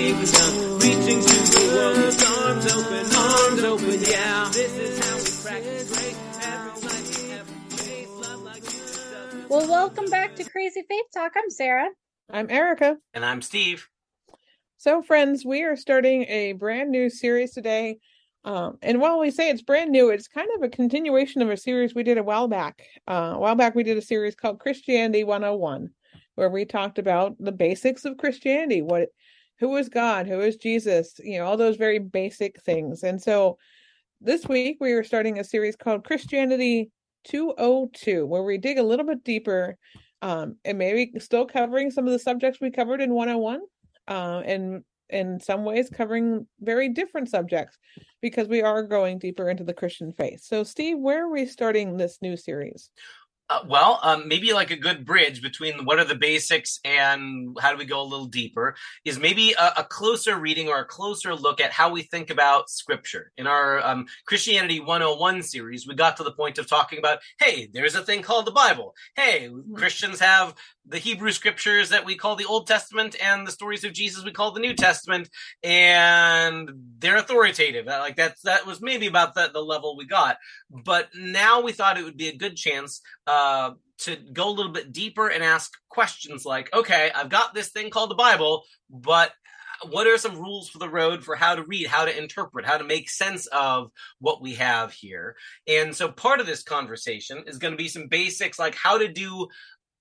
with the kingdom, reaching to the world arms open, arms open. Yeah, this is how we practice grace. Every life, every face, love like Jesus. Well, welcome back to Crazy Faith Talk. I'm Sarah. I'm Erica. And I'm Steve. So, friends, we are starting a brand new series today. Um, and while we say it's brand new, it's kind of a continuation of a series we did a while back. Uh, a while back, we did a series called Christianity 101, where we talked about the basics of Christianity. What, who is God? Who is Jesus? You know, all those very basic things. And so, this week we are starting a series called Christianity 202, where we dig a little bit deeper, um, and maybe still covering some of the subjects we covered in 101 uh, and in some ways covering very different subjects because we are going deeper into the Christian faith. So, Steve, where are we starting this new series? Uh, well, um, maybe like a good bridge between what are the basics and how do we go a little deeper is maybe a, a closer reading or a closer look at how we think about scripture. In our um, Christianity 101 series, we got to the point of talking about, hey, there's a thing called the Bible. Hey, mm-hmm. Christians have the Hebrew scriptures that we call the Old Testament and the stories of Jesus we call the New Testament, and they're authoritative. Like that's that was maybe about the, the level we got. But now we thought it would be a good chance uh, to go a little bit deeper and ask questions like, okay, I've got this thing called the Bible, but what are some rules for the road for how to read, how to interpret, how to make sense of what we have here? And so part of this conversation is going to be some basics like how to do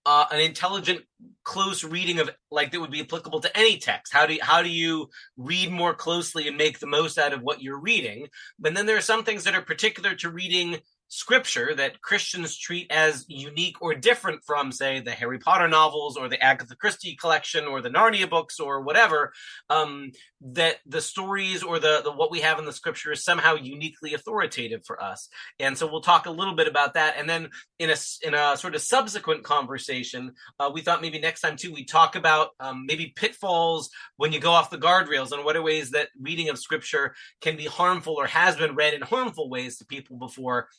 uh, an intelligent, close reading of like that would be applicable to any text. How do you, how do you read more closely and make the most out of what you're reading? But then there are some things that are particular to reading scripture that Christians treat as unique or different from, say, the Harry Potter novels or the Agatha Christie collection or the Narnia books or whatever, um, that the stories or the, the what we have in the scripture is somehow uniquely authoritative for us. And so we'll talk a little bit about that. And then in a in a sort of subsequent conversation, uh, we thought maybe next time too we talk about um, maybe pitfalls when you go off the guardrails and what are ways that reading of scripture can be harmful or has been read in harmful ways to people before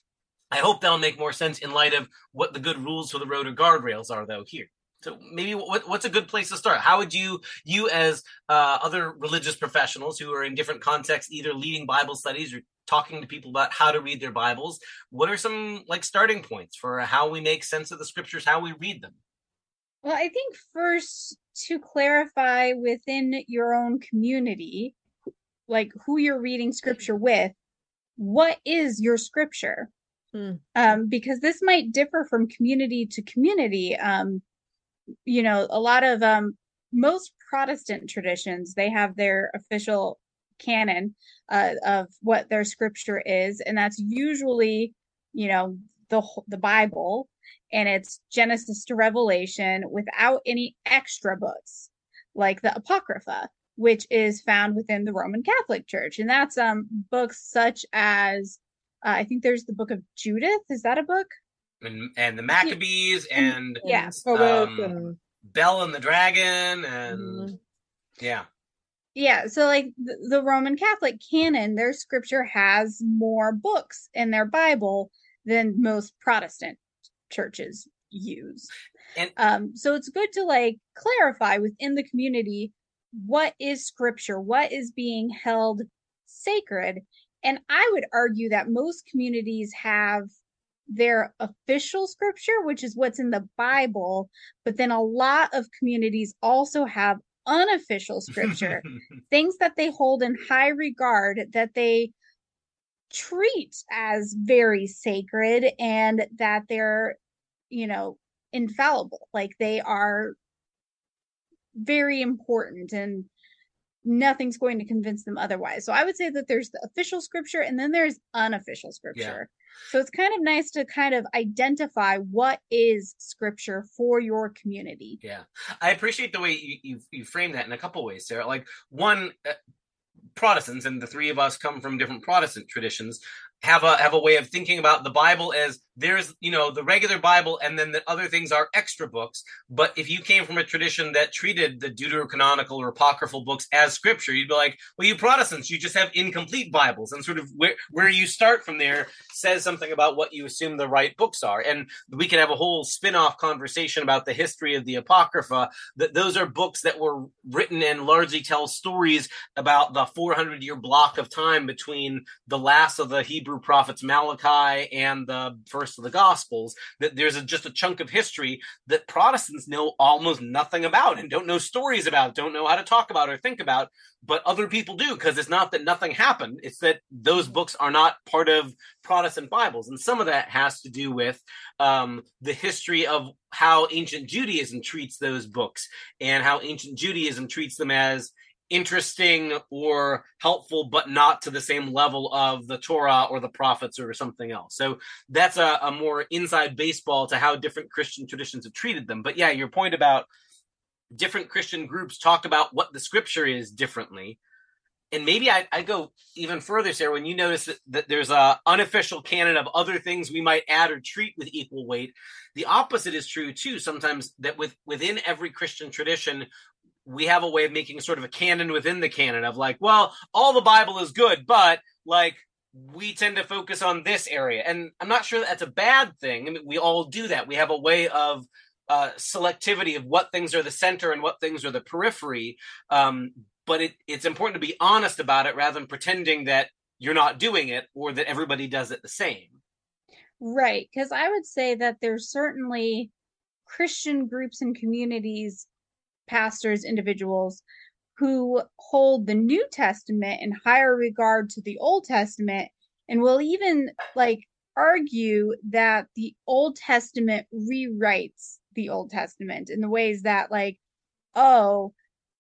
I hope that'll make more sense in light of what the good rules for the road or guardrails are, though. Here, so maybe what, what's a good place to start? How would you, you as uh, other religious professionals who are in different contexts, either leading Bible studies or talking to people about how to read their Bibles, what are some like starting points for how we make sense of the scriptures, how we read them? Well, I think first to clarify within your own community, like who you're reading scripture with, what is your scripture? Mm. Um, because this might differ from community to community. Um, you know, a lot of um, most Protestant traditions they have their official canon uh, of what their scripture is, and that's usually, you know, the the Bible, and it's Genesis to Revelation without any extra books like the Apocrypha, which is found within the Roman Catholic Church, and that's um books such as uh, I think there's the book of Judith. Is that a book? And, and the Maccabees and, and yeah, um, and... Bel and the Dragon and mm-hmm. yeah. Yeah, so like the, the Roman Catholic canon, their scripture has more books in their Bible than most Protestant churches use. And um, so it's good to like clarify within the community what is scripture, what is being held sacred, and I would argue that most communities have their official scripture, which is what's in the Bible, but then a lot of communities also have unofficial scripture, things that they hold in high regard that they treat as very sacred and that they're, you know, infallible. Like they are very important and nothing's going to convince them otherwise. So I would say that there's the official scripture and then there's unofficial scripture. Yeah. So it's kind of nice to kind of identify what is scripture for your community. Yeah. I appreciate the way you you, you frame that in a couple ways, Sarah. Like one uh, Protestants and the three of us come from different Protestant traditions have a have a way of thinking about the Bible as there's you know the regular bible and then the other things are extra books. But if you came from a tradition that treated the deuterocanonical or apocryphal books as scripture you'd be like well you protestants you just have incomplete bibles. And sort of where, where you start from there says something about what you assume the right books are. And we can have a whole spin-off conversation about the history of the apocrypha that those are books that were written and largely tell stories about the 400 year block of time between the last of the hebrew prophets malachi and the first of the Gospels, that there's a, just a chunk of history that Protestants know almost nothing about and don't know stories about, don't know how to talk about or think about, but other people do because it's not that nothing happened, it's that those books are not part of Protestant Bibles. And some of that has to do with um, the history of how ancient Judaism treats those books and how ancient Judaism treats them as interesting or helpful, but not to the same level of the Torah or the prophets or something else. So that's a, a, more inside baseball to how different Christian traditions have treated them. But yeah, your point about different Christian groups talk about what the scripture is differently. And maybe I, I go even further, Sarah, when you notice that, that there's a unofficial canon of other things we might add or treat with equal weight. The opposite is true too. Sometimes that with within every Christian tradition, we have a way of making sort of a canon within the canon of like, well, all the Bible is good, but like we tend to focus on this area. And I'm not sure that's a bad thing. I mean, we all do that. We have a way of uh, selectivity of what things are the center and what things are the periphery. Um, but it, it's important to be honest about it rather than pretending that you're not doing it or that everybody does it the same. Right. Because I would say that there's certainly Christian groups and communities pastors, individuals who hold the New Testament in higher regard to the Old Testament and will even like argue that the Old Testament rewrites the Old Testament in the ways that like oh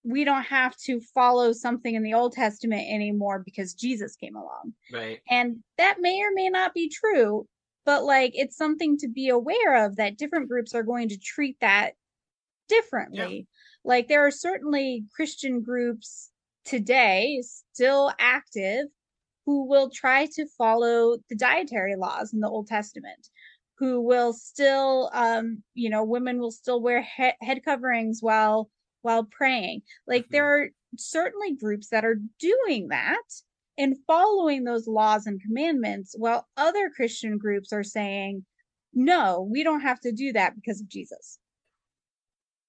we don't have to follow something in the Old Testament anymore because Jesus came along. Right. And that may or may not be true, but like it's something to be aware of that different groups are going to treat that differently. Like there are certainly Christian groups today still active who will try to follow the dietary laws in the Old Testament, who will still, um, you know, women will still wear he- head coverings while while praying. Like mm-hmm. there are certainly groups that are doing that and following those laws and commandments, while other Christian groups are saying, no, we don't have to do that because of Jesus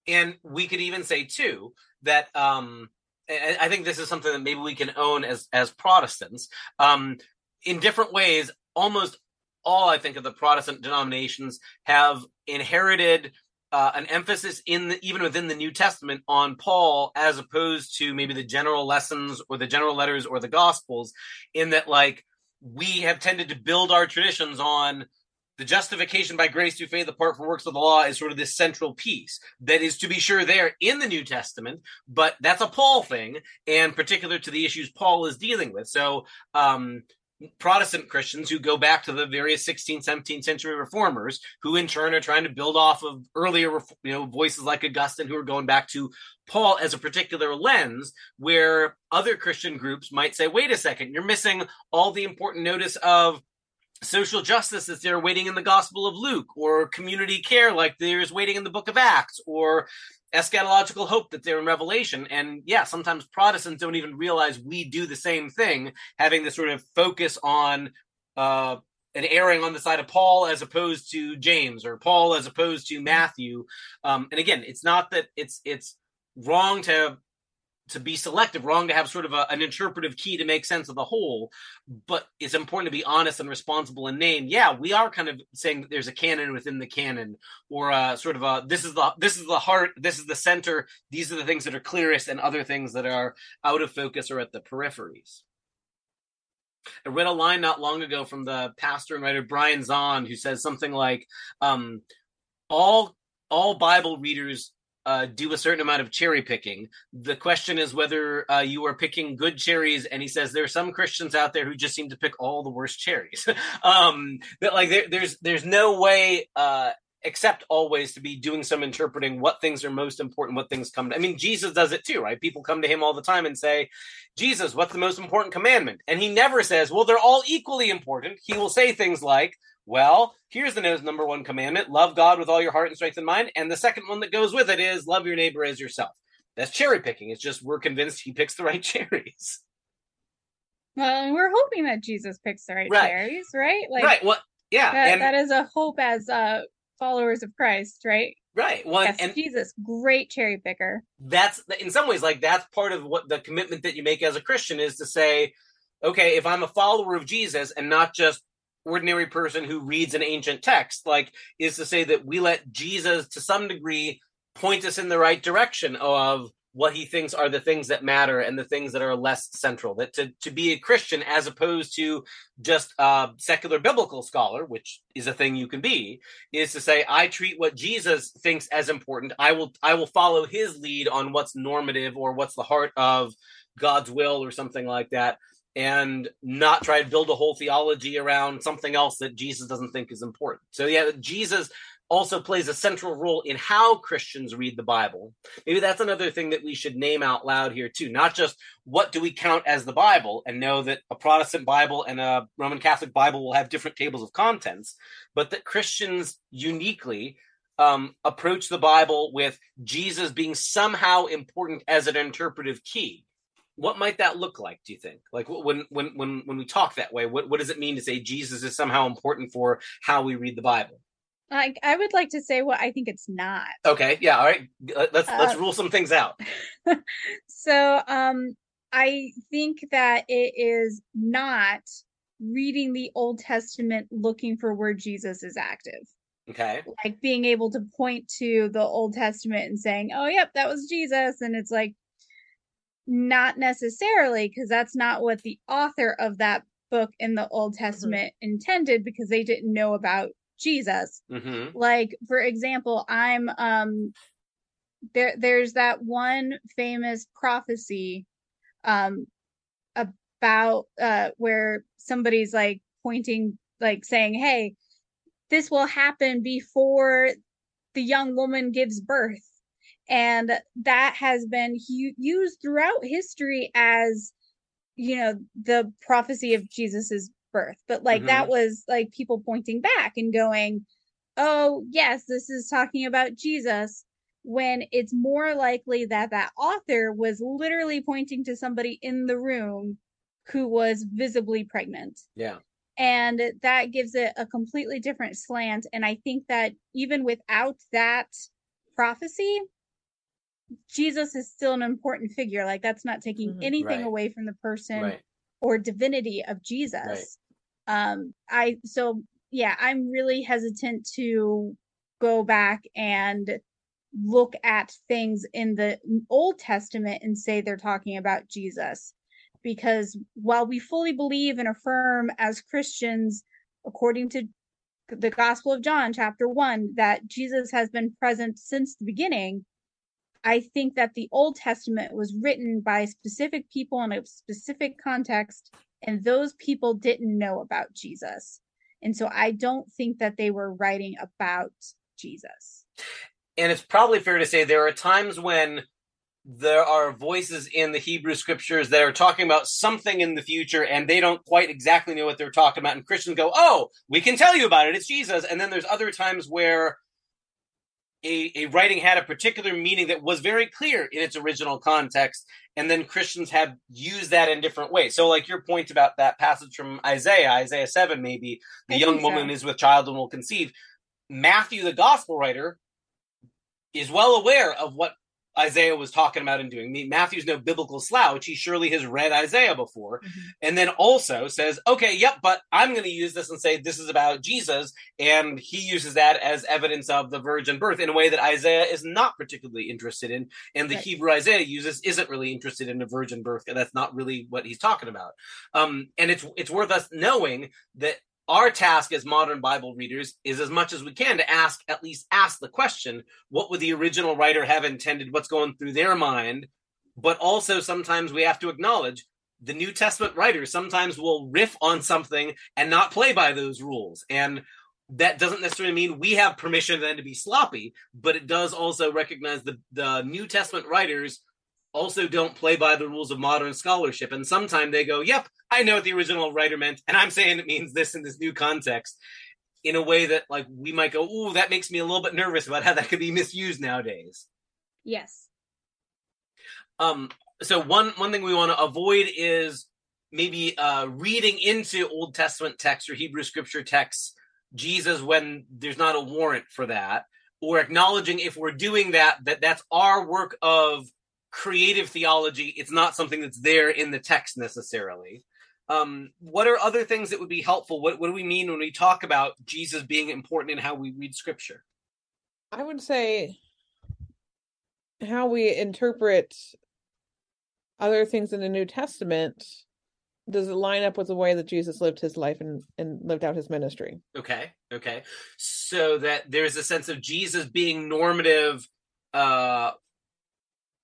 and we could even say too that um, I think this is something that maybe we can own as as Protestants. Um, in different ways, almost all I think of the Protestant denominations have inherited uh, an emphasis in the, even within the New Testament on Paul, as opposed to maybe the general lessons or the general letters or the Gospels. In that, like we have tended to build our traditions on the justification by grace through faith apart from works of the law is sort of this central piece that is to be sure there in the New Testament, but that's a Paul thing and particular to the issues Paul is dealing with. So, um, Protestant Christians who go back to the various 16th, 17th century reformers, who in turn are trying to build off of earlier, you know, voices like Augustine who are going back to Paul as a particular lens, where other Christian groups might say, wait a second, you're missing all the important notice of social justice that's there waiting in the Gospel of Luke, or community care like there's waiting in the book of Acts, or eschatological hope that they're in Revelation. And yeah, sometimes Protestants don't even realize we do the same thing, having this sort of focus on uh, an erring on the side of Paul as opposed to James, or Paul as opposed to Matthew. Um, and again, it's not that it's it's wrong to to be selective, wrong to have sort of a, an interpretive key to make sense of the whole. But it's important to be honest and responsible and name. Yeah, we are kind of saying that there's a canon within the canon, or a, sort of a this is the this is the heart, this is the center. These are the things that are clearest, and other things that are out of focus or at the peripheries. I read a line not long ago from the pastor and writer Brian Zahnd, who says something like, um, "All all Bible readers uh, do a certain amount of cherry picking. The question is whether uh, you are picking good cherries. And he says there are some Christians out there who just seem to pick all the worst cherries. um, that like there, there's there's no way uh, accept always to be doing some interpreting what things are most important, what things come to. I mean, Jesus does it too, right? People come to him all the time and say, Jesus, what's the most important commandment? And he never says, well, they're all equally important. He will say things like, well, here's the number one commandment love God with all your heart and strength and mind. And the second one that goes with it is love your neighbor as yourself. That's cherry picking. It's just we're convinced he picks the right cherries. Well, we're hoping that Jesus picks the right, right. cherries, right? Like, right. Well, yeah. That, and, that is a hope as uh, followers of Christ, right? Right. Well, yes, and Jesus, great cherry picker. That's in some ways like that's part of what the commitment that you make as a Christian is to say, okay, if I'm a follower of Jesus and not just ordinary person who reads an ancient text like is to say that we let jesus to some degree point us in the right direction of what he thinks are the things that matter and the things that are less central. That to, to be a christian as opposed to just a secular biblical scholar which is a thing you can be is to say i treat what jesus thinks as important. I will i will follow his lead on what's normative or what's the heart of god's will or something like that and not try to build a whole theology around something else that Jesus doesn't think is important. So yeah, Jesus also plays a central role in how Christians read the Bible. Maybe that's another thing that we should name out loud here too. Not just what do we count as the Bible and know that a Protestant Bible and a Roman Catholic Bible will have different tables of contents, but that Christians uniquely um, approach the Bible with Jesus being somehow important as an interpretive key what might that look like do you think like when when when when we talk that way what, what does it mean to say jesus is somehow important for how we read the bible I, I would like to say what I think it's not. Okay, yeah, all right. Let's uh, let's rule some things out. so, um, I think that it is not reading the Old Testament looking for where Jesus is active. Okay. Like being able to point to the Old Testament and saying, "Oh, yep, that was Jesus," and it's like, not necessarily, because that's not what the author of that book in the Old mm-hmm. Testament mm-hmm. intended because they didn't know about Jesus. Mm-hmm. Like, for example, I'm um there there's that one famous prophecy um about uh where somebody's like pointing like saying, Hey, this will happen before the young woman gives birth and that has been hu- used throughout history as you know the prophecy of jesus's birth. But like mm-hmm. that was like people pointing back and going oh yes this is talking about jesus when it's more likely that that author was literally pointing to somebody in the room who was visibly pregnant. Yeah. And that gives it a completely different slant. And i think that even without that prophecy Jesus is still an important figure. Like that's not taking mm-hmm. anything right. away from the person right. or divinity of Jesus. Right. Um, I so yeah, I'm really hesitant to go back and look at things in the Old Testament and say they're talking about Jesus. Because while we fully believe and affirm as Christians, according to the Gospel of John, chapter one, that Jesus has been present since the beginning, I think that the Old Testament was written by specific people in a specific context, and those people didn't know about Jesus. And so I don't think that they were writing about Jesus. And it's probably fair to say there are times when there are voices in the Hebrew scriptures that are talking about something in the future and they don't quite exactly know what they're talking about. And Christians go, Oh, we can tell you about it. It's Jesus. And then there's other times where a, a writing had a particular meaning that was very clear in its original context, and then Christians have used that in different ways. So, like your point about that passage from Isaiah, Isaiah 7, maybe the I young woman so. is with child and will conceive. Matthew, the gospel writer, is well aware of what Isaiah was talking about and doing. Matthew's no biblical slouch. He surely has read Isaiah before. Mm-hmm. And then also says, okay, yep, but I'm going to use this and say this is about Jesus. And he uses that as evidence of the virgin birth in a way that Isaiah is not particularly interested in. And the right. Hebrew Isaiah uses isn't really interested in a virgin birth. That's not really what he's talking about. Um, and it's, it's worth us knowing that our task as modern bible readers is as much as we can to ask at least ask the question what would the original writer have intended? What's going through their mind? But also sometimes we have to acknowledge the new testament writers sometimes will riff on something and not play by those rules. And that doesn't necessarily mean we have permission then to be sloppy, but it does also recognize the the New Testament writers also don't play by the rules of modern scholarship. And sometimes they go, yep, I know what the original writer meant, and I'm saying it means this in this new context in a way that like we might go, ooh, that makes me a little bit nervous about how that could be misused nowadays. Yes. Um so one one thing we want to avoid is maybe uh reading into Old Testament texts or Hebrew scripture texts Jesus when there's not a warrant for that or acknowledging if we're doing that that that's our work of creative theology it's not something that's there in the text necessarily. Um, what are other things that would be helpful? What, what do we mean when we talk about jesus being important in how we read scripture? I would say how we interpret other things in the new testament does it line up with the way that jesus lived his life and, and lived out his ministry? Okay okay. So that there's a sense of jesus being normative uh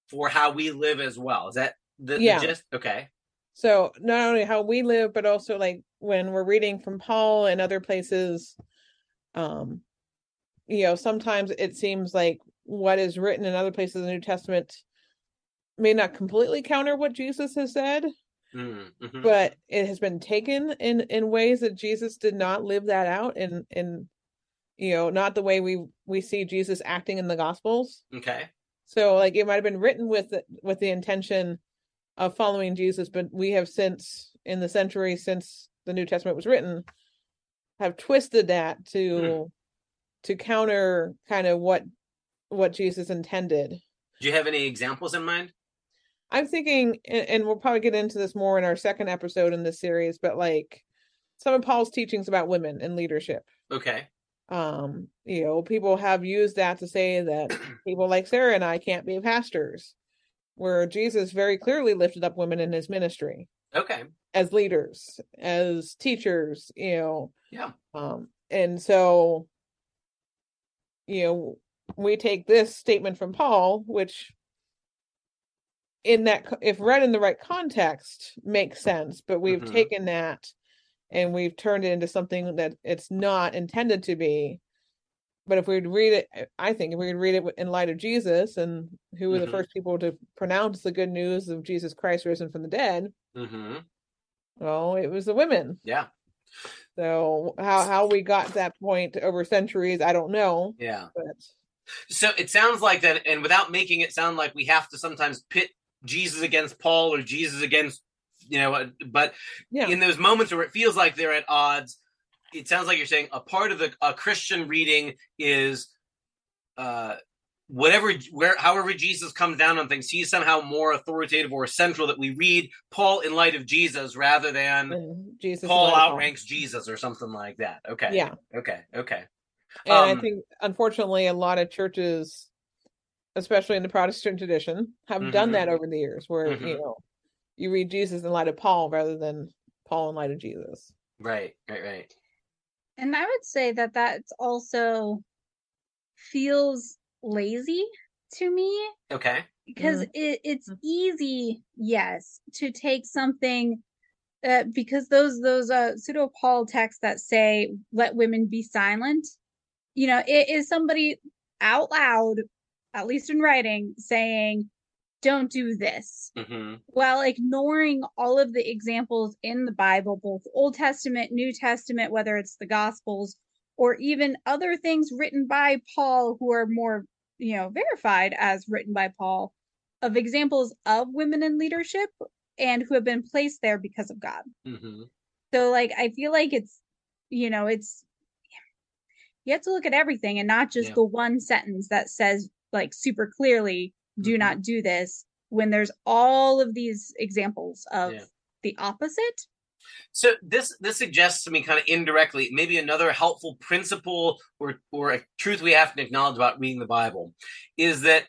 for how we live as well. Is that the, yeah. the gist? Okay. So not only how we live, but also like when we're reading from Paul and other places, um, you know, sometimes it seems like what is written in other places in the New Testament may not completely counter what Jesus has said, mm-hmm. but it has been taken in in ways that Jesus did not live that out in in you know not the way we we see Jesus acting in the Gospels. Okay. So like it might have been written with with the intention of following Jesus, but we have since in the century since the New Testament was written have twisted that to hmm. to counter kind of what what Jesus intended. Do you have any examples in mind? I'm thinking, and we'll probably get into this more in our second episode in this series, but like some of Paul's teachings about women and leadership. Okay um you know people have used that to say that people like sarah and i can't be pastors where jesus very clearly lifted up women in his ministry. Okay. As leaders as teachers you know. Yeah. Um and so you know we take this statement from paul which in that if read in the right context makes sense but we've mm-hmm. taken that and we've turned it into something that it's not intended to be. But if we'd read it i think if we would read it in light of jesus and who were mm-hmm. the first people to pronounce the good news of jesus christ risen from the dead mm-hmm. well it was the women. Yeah. So how how we got that point over centuries i don't know. Yeah. But so it sounds like that and without making it sound like we have to sometimes pit jesus against paul or jesus against you know, but yeah. in those moments where it feels like they're at odds, it sounds like you're saying a part of the a Christian reading is uh whatever where however Jesus comes down on things, he's somehow more authoritative or central that we read Paul in light of Jesus rather than Jesus Paul outranks Paul. Jesus or something like that. Okay. Yeah. Okay. Okay. And um, I think unfortunately a lot of churches, especially in the Protestant tradition, have mm-hmm. done that over the years where, mm-hmm. you know, you read Jesus in light of Paul rather than Paul in light of Jesus. Right, right, right. And I would say that that's also feels lazy to me. Okay. Because mm. it, it's easy, yes, to take something uh, because those those uh, pseudo Paul texts that say "let women be silent," you know, it is somebody out loud, at least in writing, saying don't do this mm-hmm. while ignoring all of the examples in the Bible, both Old Testament, New Testament, whether it's the Gospels or even other things written by Paul who are more, you know, verified as written by Paul of examples of women in leadership and who have been placed there because of God. Mm-hmm. So, like, I feel like it's, you know, it's, you have to look at everything and not just yeah. the one sentence that says, like, super clearly, do mm-hmm. not do this when there's all of these examples of yeah. the opposite so this this suggests to me kind of indirectly maybe another helpful principle or or a truth we have to acknowledge about reading the bible is that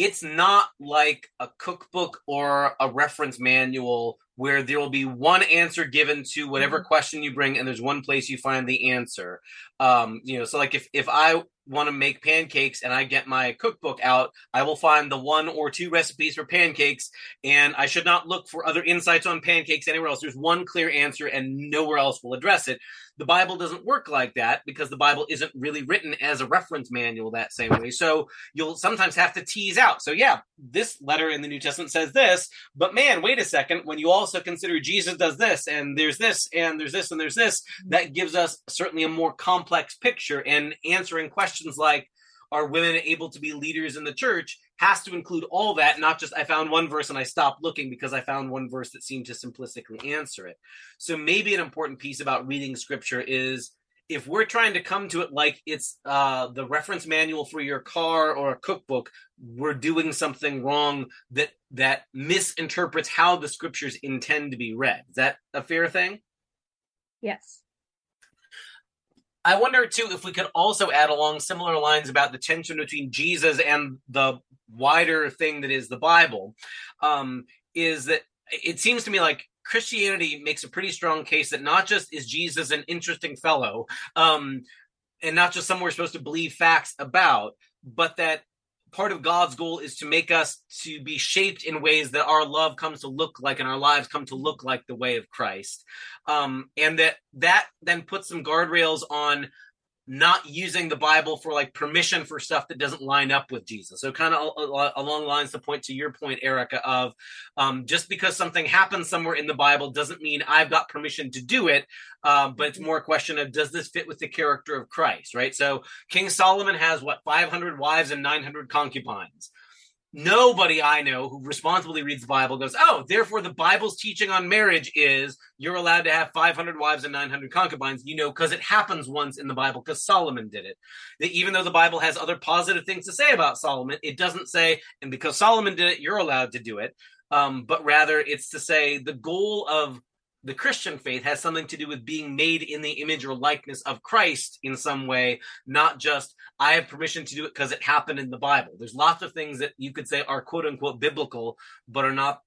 it's not like a cookbook or a reference manual where there will be one answer given to whatever Mm-hmm. question you bring and there's one place you find the answer. Um you know so like if if i want to make pancakes and i get my cookbook out i will find the one or two recipes for pancakes and i should not look for other insights on pancakes anywhere else. There's one clear answer and nowhere else will address it the bible doesn't work like that because the bible isn't really written as a reference manual that same way. So you'll sometimes have to tease out. So yeah this letter in the new testament says this but man wait a second when you also consider jesus does this and there's this and there's this and there's this that gives us certainly a more complex picture and answering questions like are women able to be leaders in the church has to include all that not just i found one verse and i stopped looking because i found one verse that seemed to simplistically answer it. So maybe an important piece about reading scripture is if we're trying to come to it like it's uh, the reference manual for your car or a cookbook we're doing something wrong that that misinterprets how the scriptures intend to be read. Is that a fair thing? Yes. I wonder too if we could also add along similar lines about the tension between Jesus and the wider thing that is the Bible. Um, is that it seems to me like Christianity makes a pretty strong case that not just is Jesus an interesting fellow, um, and not just someone we're supposed to believe facts about, but that part of God's goal is to make us to be shaped in ways that our love comes to look like and our lives come to look like the way of Christ. Um, and that that then puts some guardrails on not using the Bible for like permission for stuff that doesn't line up with Jesus. So kind of along lines to point to your point, Erica, of um, just because something happens somewhere in the Bible doesn't mean I've got permission to do it. Um, but it's more a question of does this fit with the character of Christ, right? So King Solomon has what 500 wives and 900 concubines nobody I know who responsibly reads the Bible goes, oh, therefore the Bible's teaching on marriage is you're allowed to have 500 wives and 900 concubines, you know, because it happens once in the Bible because Solomon did it. That even though the Bible has other positive things to say about Solomon, it doesn't say, and because Solomon did it, you're allowed to do it. Um, but rather it's to say the goal of the Christian faith has something to do with being made in the image or likeness of Christ in some way, not just I have permission to do it because it happened in the Bible. There's lots of things that you could say are quote unquote biblical, but are not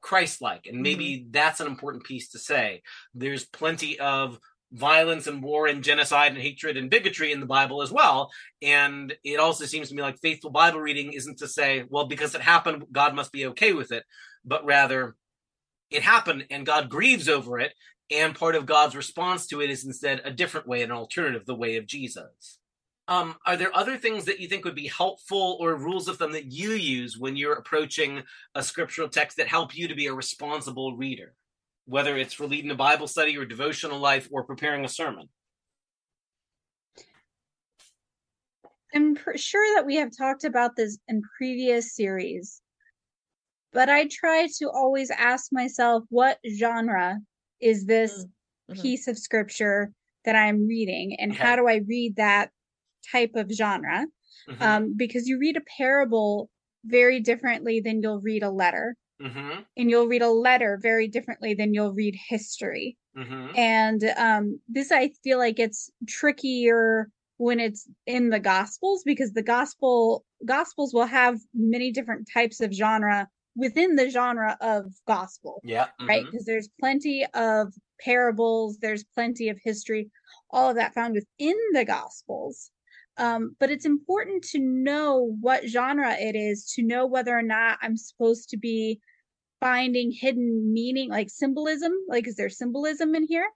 Christ like. And maybe mm-hmm. that's an important piece to say. There's plenty of violence and war and genocide and hatred and bigotry in the Bible as well. And it also seems to me like faithful Bible reading isn't to say, well, because it happened, God must be okay with it, but rather it happened and God grieves over it. And part of God's response to it is instead a different way, an alternative, the way of Jesus. Um, are there other things that you think would be helpful or rules of thumb that you use when you're approaching a scriptural text that help you to be a responsible reader, whether it's for leading a Bible study or devotional life or preparing a sermon? I'm sure that we have talked about this in previous series, but I try to always ask myself what genre is this mm-hmm. piece of scripture that I'm reading, and okay. how do I read that type of genre? Mm-hmm. Um, because you read a parable very differently than you'll read a letter. Mm-hmm. And you'll read a letter very differently than you'll read history. Mm-hmm. And um, this, I feel like it's trickier when it's in the gospels because the gospel gospels will have many different types of genre within the genre of gospel. Yeah. Mm-hmm. Right. Because there's plenty of parables, there's plenty of history, all of that found within the gospels. Um, but it's important to know what genre it is to know whether or not I'm supposed to be finding hidden meaning, like symbolism. Like, is there symbolism in here?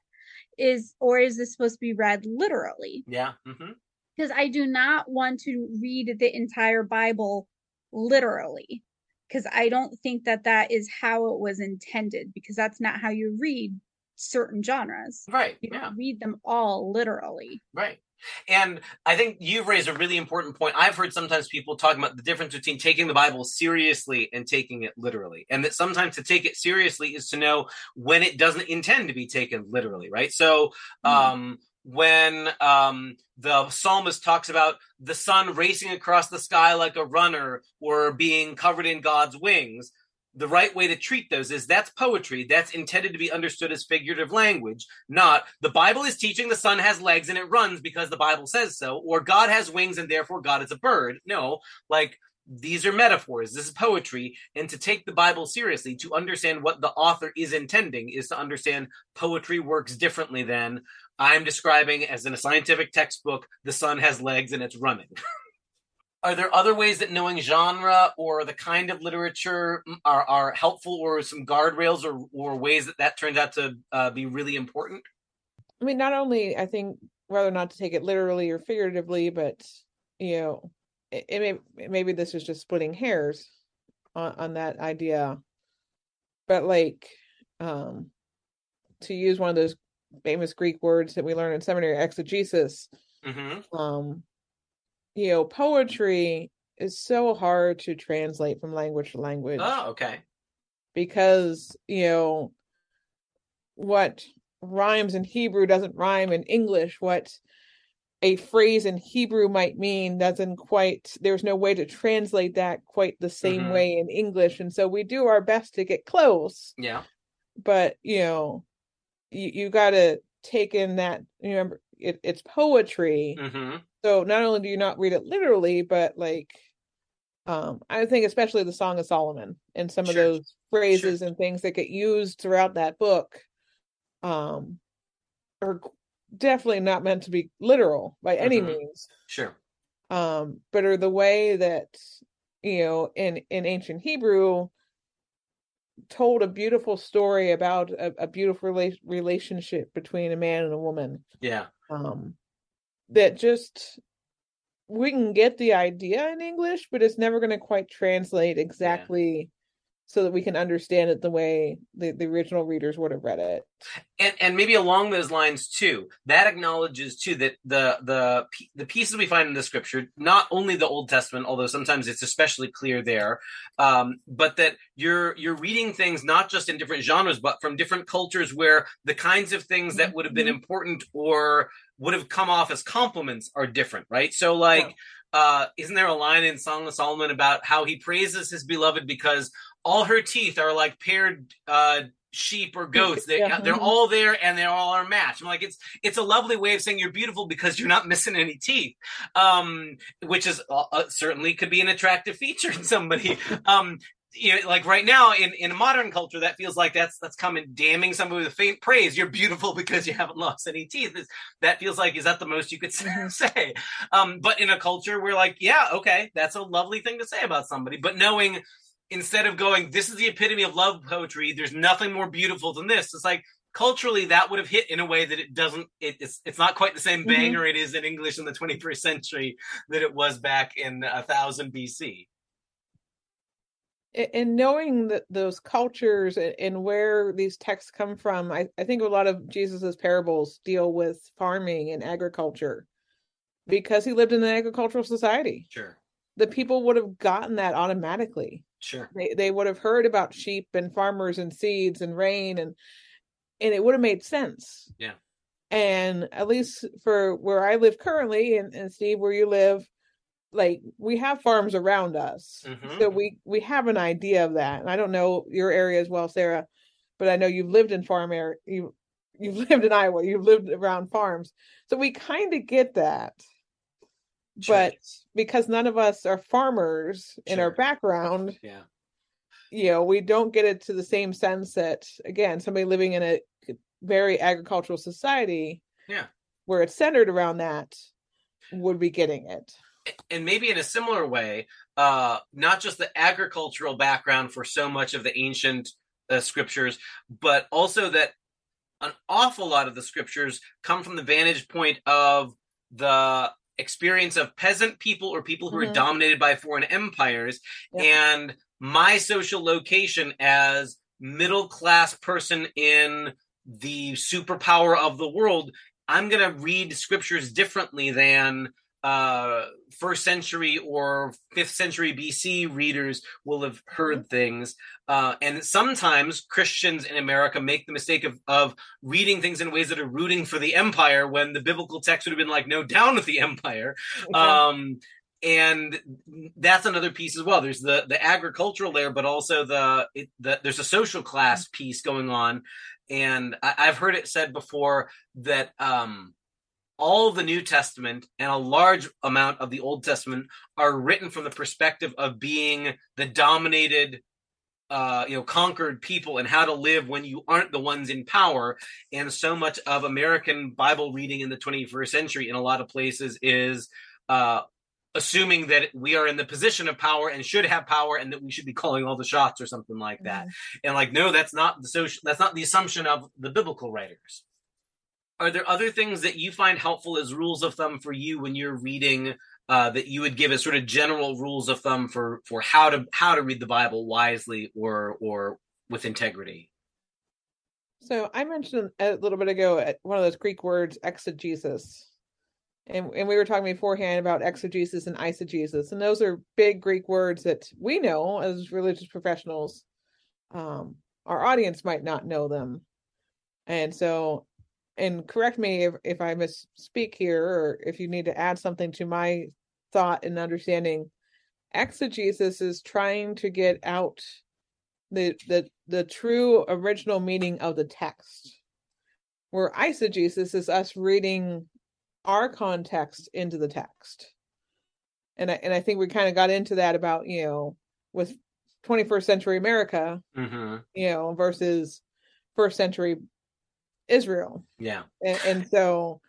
Is or is this supposed to be read literally? Yeah. Mm-hmm. Because I do not want to read the entire Bible literally because I don't think that that is how it was intended because that's not how you read certain genres. Right. You yeah. read them all literally. Right. And I think you've raised a really important point. I've heard sometimes people talking about the difference between taking the Bible seriously and taking it literally. And that sometimes to take it seriously is to know when it doesn't intend to be taken literally, right? So, mm-hmm. When um, the psalmist talks about the sun racing across the sky like a runner or being covered in God's wings, the right way to treat those is that's poetry. That's intended to be understood as figurative language, not the Bible is teaching the sun has legs and it runs because the Bible says so, or God has wings and therefore God is a bird. No, like these are metaphors, this is poetry, and to take the Bible seriously, to understand what the author is intending, is to understand poetry works differently than I'm describing as in a scientific textbook, the sun has legs and it's running. are there other ways that knowing genre or the kind of literature are, are helpful or some guardrails or, or ways that that turns out to uh, be really important? I mean, not only I think whether or not to take it literally or figuratively, but you know, it, it may maybe this is just splitting hairs on, on that idea, but like um to use one of those famous Greek words that we learn in seminary, exegesis. Mm-hmm. Um, you know, poetry is so hard to translate from language to language. Oh, okay. Because, you know, what rhymes in Hebrew doesn't rhyme in English. What a phrase in Hebrew might mean doesn't quite, there's no way to translate that quite the same mm-hmm. way in English. And so we do our best to get close. Yeah. But, you know, you, you got to take in that, remember, it, it's poetry. Mm-hmm. So not only do you not read it literally, but like, um, I think especially the Song of Solomon and some sure. of those phrases sure. and things that get used throughout that book um, are definitely not meant to be literal by any mm-hmm. means. Sure. Um, but are the way that you know in in ancient Hebrew told a beautiful story about a, a beautiful rela- relationship between a man and a woman. Yeah. Um, that just we can get the idea in English, but it's never going to quite translate exactly so that we can understand it the way the, the original readers would have read it and and maybe along those lines too that acknowledges too that the the the pieces we find in the scripture not only the old testament although sometimes it's especially clear there um, but that you're you're reading things not just in different genres but from different cultures where the kinds of things that would have been mm-hmm. important or would have come off as compliments are different right so like yeah. uh isn't there a line in song of solomon about how he praises his beloved because all her teeth are like paired uh, sheep or goats. They, yeah. They're all there and they all are matched. I'm like, it's it's a lovely way of saying you're beautiful because you're not missing any teeth, um, which is uh, uh certainly could be an attractive feature in somebody. Um, you know, like right now in, in a modern culture, that feels like that's that's coming damning somebody with faint praise. You're beautiful because you haven't lost any teeth. It's, that feels like is that the most you could mm-hmm. say? Um, but in a culture where like, yeah, okay, that's a lovely thing to say about somebody. But knowing instead of going, this is the epitome of love poetry, there's nothing more beautiful than this. It's like culturally that would have hit in a way that it doesn't it, it's it's not quite the same mm-hmm. banger mm-hmm. it is in english in the 21st century that it was back in a thousand bc and knowing that those cultures and where these texts come from I, I think a lot of jesus's parables deal with farming and agriculture because he lived in an agricultural society sure the people would have gotten that automatically Sure. They they would have heard about sheep and farmers and seeds and rain and and it would have made sense. Yeah. And at least for where I live currently and, and Steve, where you live, like we have farms around us. Mm-hmm. So we we have an idea of that. And I don't know your area as well, Sarah, but I know you've lived in farm area you you've lived in Iowa, you've lived around farms. So we kind of get that but because none of us are farmers sure. in our background yeah. you know we don't get it to the same sense that again somebody living in a very agricultural society yeah. where it's centered around that would be getting it. And maybe in a similar way uh not just the agricultural background for so much of the ancient uh, scriptures but also that an awful lot of the scriptures come from the vantage point of the experience of peasant people or people who mm-hmm. are dominated by foreign empires and my social location as middle class person in the superpower of the world i'm going to read scriptures differently than uh, first century or fifth century BC readers will have heard mm-hmm. things. Uh, and sometimes Christians in America make the mistake of, of reading things in ways that are rooting for the empire when the biblical text would have been like, no, down with the empire. Um, and that's another piece as well. There's the the agricultural layer, but also the, it, the there's a social class piece going on. And I, have heard it said before that um, all the New Testament and a large amount of the Old Testament are written from the perspective of being the dominated uh, you know conquered people and how to live when you aren't the ones in power. And so much of american bible reading in the 21st century in a lot of places is uh, assuming that we are in the position of power and should have power and that we should be calling all the shots or something like that. Mm-hmm. and like no that's not the social that's not the assumption of the biblical writers are there other things that you find helpful as rules of thumb for you when you're reading uh, that you would give as sort of general rules of thumb for for how to how to read the Bible wisely or or with integrity? So I mentioned a little bit ago uh, one of those Greek words, exegesis. And, and we were talking beforehand about exegesis and eisegesis, and those are big Greek words that we know as religious professionals. Um, our audience might not know them, and so and correct me if, if I misspeak here or if you need to add something to my thought and understanding. Exegesis is trying to get out the the the true original meaning of the text. Where eisegesis is us reading our context into the text. And I and I think we kind of got into that about, you know, with 21st century America, mm-hmm. you know, versus first century Israel. Yeah. And, and so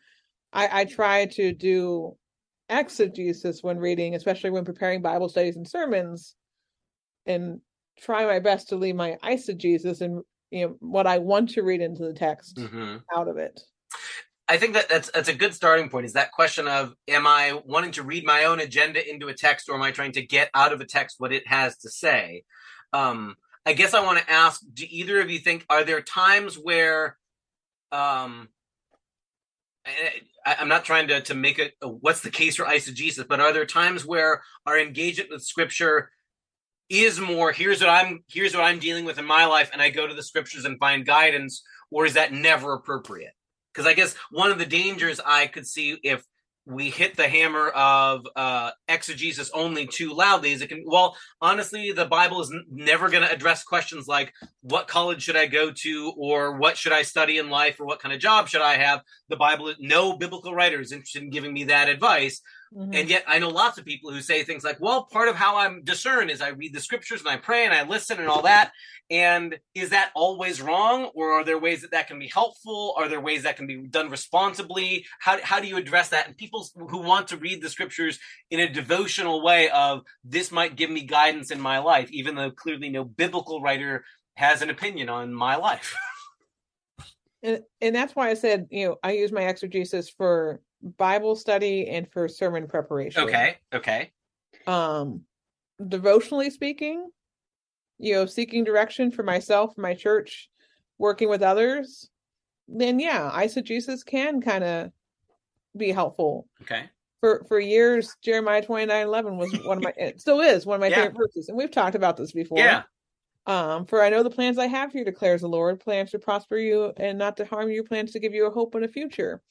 I, I try to do exegesis when reading, especially when preparing Bible studies and sermons, and try my best to leave my eisegesis and you know what I want to read into the text mm-hmm. out of it. I think that that's that's a good starting point. Is that question of am I wanting to read my own agenda into a text, or am I trying to get out of a text what it has to say? Um, I guess I want to ask: Do either of you think are there times where um, I, am not trying to to make it what's the case for eisegesis, but are there times where our engagement with Scripture is more here's what I'm here's what I'm dealing with in my life, and I go to the Scriptures and find guidance, or is that never appropriate? Because I guess one of the dangers I could see if we hit the hammer of uh, exegesis only too loudly it can well honestly the bible is n- never going to address questions like what college should i go to or what should i study in life or what kind of job should i have? The bible no biblical writer is interested in giving me that advice Mm-hmm. And yet I know lots of people who say things like, well, part of how I'm discern is I read the scriptures and I pray and I listen and all that. And is that always wrong? Or are there ways that that can be helpful? Are there ways that can be done responsibly? How, how do you address that? And people who want to read the scriptures in a devotional way of this might give me guidance in my life, even though clearly no biblical writer has an opinion on my life. and and that's why I said, you know, I use my exegesis for Bible study and for sermon preparation. Okay. Okay. Um devotionally speaking, you know, seeking direction for myself, my church, working with others, then yeah, eisegesis can kind of be helpful. Okay. For for years, Jeremiah twenty nine eleven was one of my it still is one of my yeah. favorite verses. And we've talked about this before. Yeah. Um, for I know the plans I have for you, declares the Lord, plans to prosper you and not to harm you, plans to give you a hope and a future.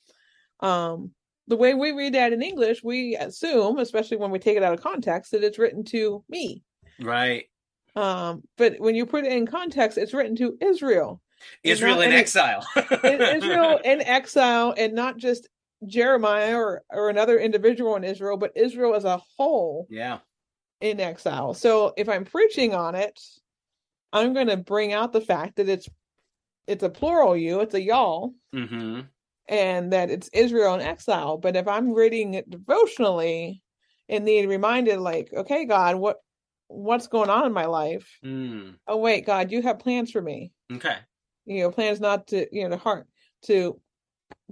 Um, the way we read that in English, we assume, especially when we take it out of context, that it's written to me. Right. Um, but when you put it in context, it's written to Israel. Israel in exile. Israel in exile, and not just Jeremiah or, or another individual in Israel, but Israel as a whole. Yeah. In exile. So if I'm preaching on it, I'm going to bring out the fact that it's it's a plural you, it's a y'all. Mm-hmm and that it's Israel in exile. But if I'm reading it devotionally and need reminded, like, okay, God, what what's going on in my life? Mm. Oh wait, God, you have plans for me. Okay. You know, plans not to, you know, to harm to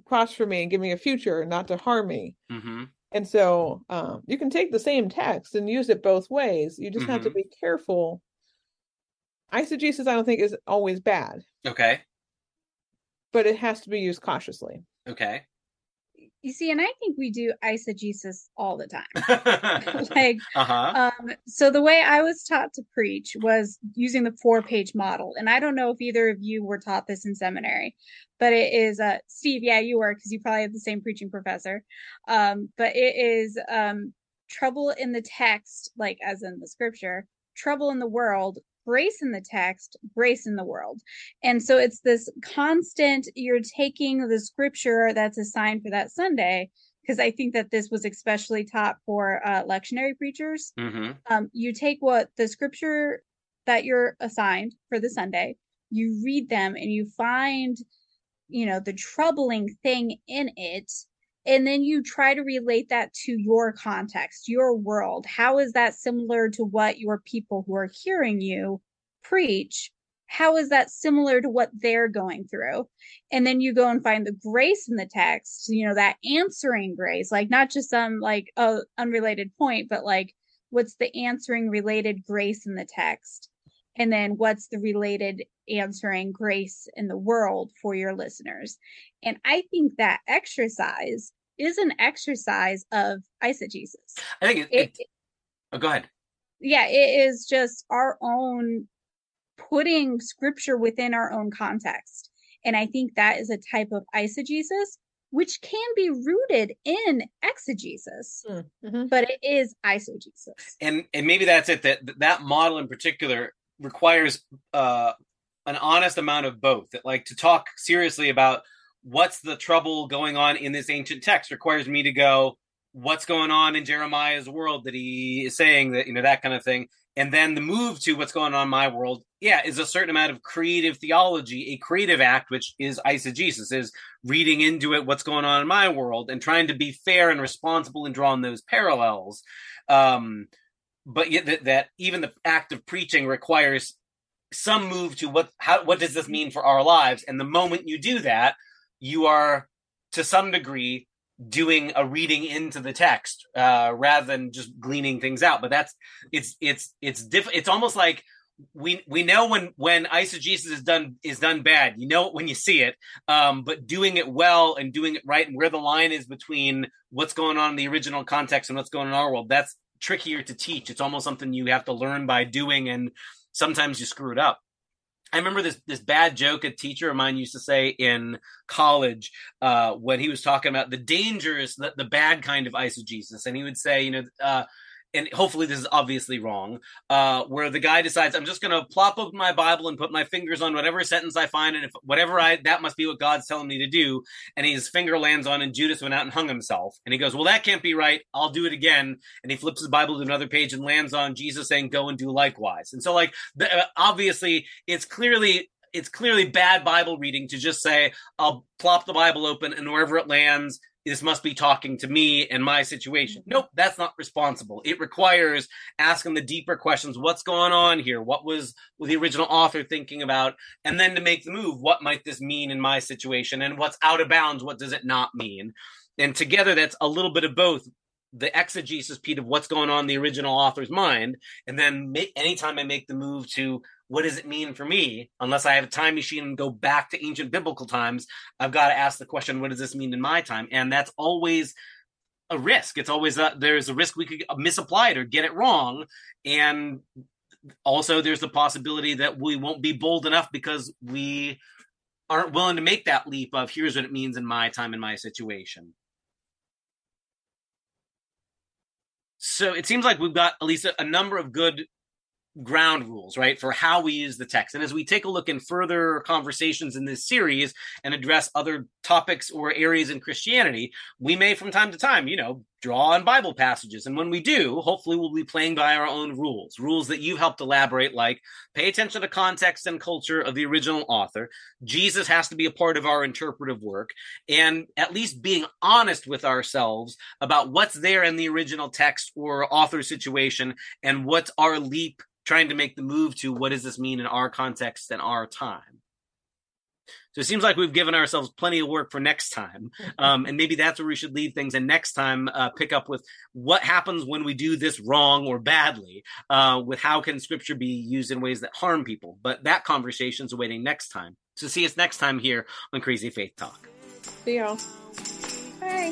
prosper me and give me a future, not to harm me. Mm-hmm. And so um, you can take the same text and use it both ways. You just mm-hmm. have to mm-hmm. be careful. Eisegesis, I don't think, is always bad. Okay but it has to be used cautiously. Okay. You see, and I think we do eisegesis all the time. like, uh-huh. um, so the way I was taught to preach was using the four page model. And I don't know if either of you were taught this in seminary, but it is, uh, Steve, yeah, you were, because you probably have the same preaching professor. Um, but it is um, trouble in the text, like as in the scripture, trouble in the world, grace in the text, grace in the world. And so it's this constant, you're taking the scripture that's assigned for that Sunday, because I think that this was especially taught for uh, lectionary preachers. Mm-hmm. Um, you take what the scripture that you're assigned for the Sunday, you read them and you find, you know, the troubling thing in it and then you try to relate that to your context, your world. How is that similar to what your people who are hearing you preach? How is that similar to what they're going through? And then you go and find the grace in the text, you know, that answering grace, like not just some like a unrelated point, but like what's the answering related grace in the text? And then what's the related answering grace in the world for your listeners? And I think that exercise is an exercise of eisegesis. I think it, it, it oh, go ahead. Yeah, it is just our own putting scripture within our own context. And I think that is a type of eisegesis which can be rooted in exegesis, hmm, mm-hmm. but it is eisegesis. And and maybe that's it. That that model in particular requires uh, an honest amount of both. That like to talk seriously about what's the trouble going on in this ancient text requires me to go what's going on in jeremiah's world that he is saying that you know that kind of thing and then the move to what's going on in my world yeah is a certain amount of creative theology a creative act which is eisegesis is reading into it what's going on in my world and trying to be fair and responsible and drawing those parallels um but yet that, that even the act of preaching requires some move to what how what does this mean for our lives and the moment you do that you are to some degree doing a reading into the text uh, rather than just gleaning things out. But that's it's it's it's diff- It's almost like we we know when when eisegesis is done is done bad. You know it when you see it. Um, but doing it well and doing it right and where the line is between what's going on in the original context and what's going on in our world. That's trickier to teach. It's almost something you have to learn by doing, and sometimes you screw it up. I remember this this bad joke a teacher of mine used to say in college uh, when he was talking about the dangers, the, the bad kind of eisegesis, and he would say, you know, uh, and hopefully this is obviously wrong, uh, where the guy decides I'm just going to plop open my Bible and put my fingers on whatever sentence I find, and if whatever I that must be what God's telling me to do, and his finger lands on, and Judas went out and hung himself, and he goes, well that can't be right, I'll do it again, and he flips his Bible to another page and lands on Jesus saying go and do likewise, and so like the, uh, obviously it's clearly it's clearly bad Bible reading to just say I'll plop the Bible open and wherever it lands this must be talking to me and my situation. Mm-hmm. Nope, that's not responsible. It requires asking the deeper questions. What's going on here? What was the original author thinking about? And then to make the move, what might this mean in my situation? And what's out of bounds? What does it not mean? And together, that's a little bit of both the exegesis, Pete, of what's going on in the original author's mind. And then make, anytime I make the move to what does it mean for me? Unless I have a time machine and go back to ancient biblical times, I've got to ask the question, what does this mean in my time? And that's always a risk. It's always a, there's a risk we could misapply it or get it wrong. And also there's the possibility that we won't be bold enough because we aren't willing to make that leap of here's what it means in my time in my situation. So it seems like we've got at least a, a number of good ground rules, right, for how we use the text. And as we take a look in further conversations in this series and address other topics or areas in Christianity, we may from time to time, you know, draw on Bible passages. And when we do, hopefully we'll be playing by our own rules, rules that you've helped elaborate, like pay attention to context and culture of the original author. Jesus has to be a part of our interpretive work, and at least being honest with ourselves about what's there in the original text or author situation and what's our leap trying to make the move to what does this mean in our context and our time. So it seems like we've given ourselves plenty of work for next time. Um, and maybe that's where we should leave things. And next time, uh, pick up with what happens when we do this wrong or badly, uh, with how can scripture be used in ways that harm people. But that conversation is awaiting next time. So see us next time here on Crazy Faith Talk. See y'all. Bye.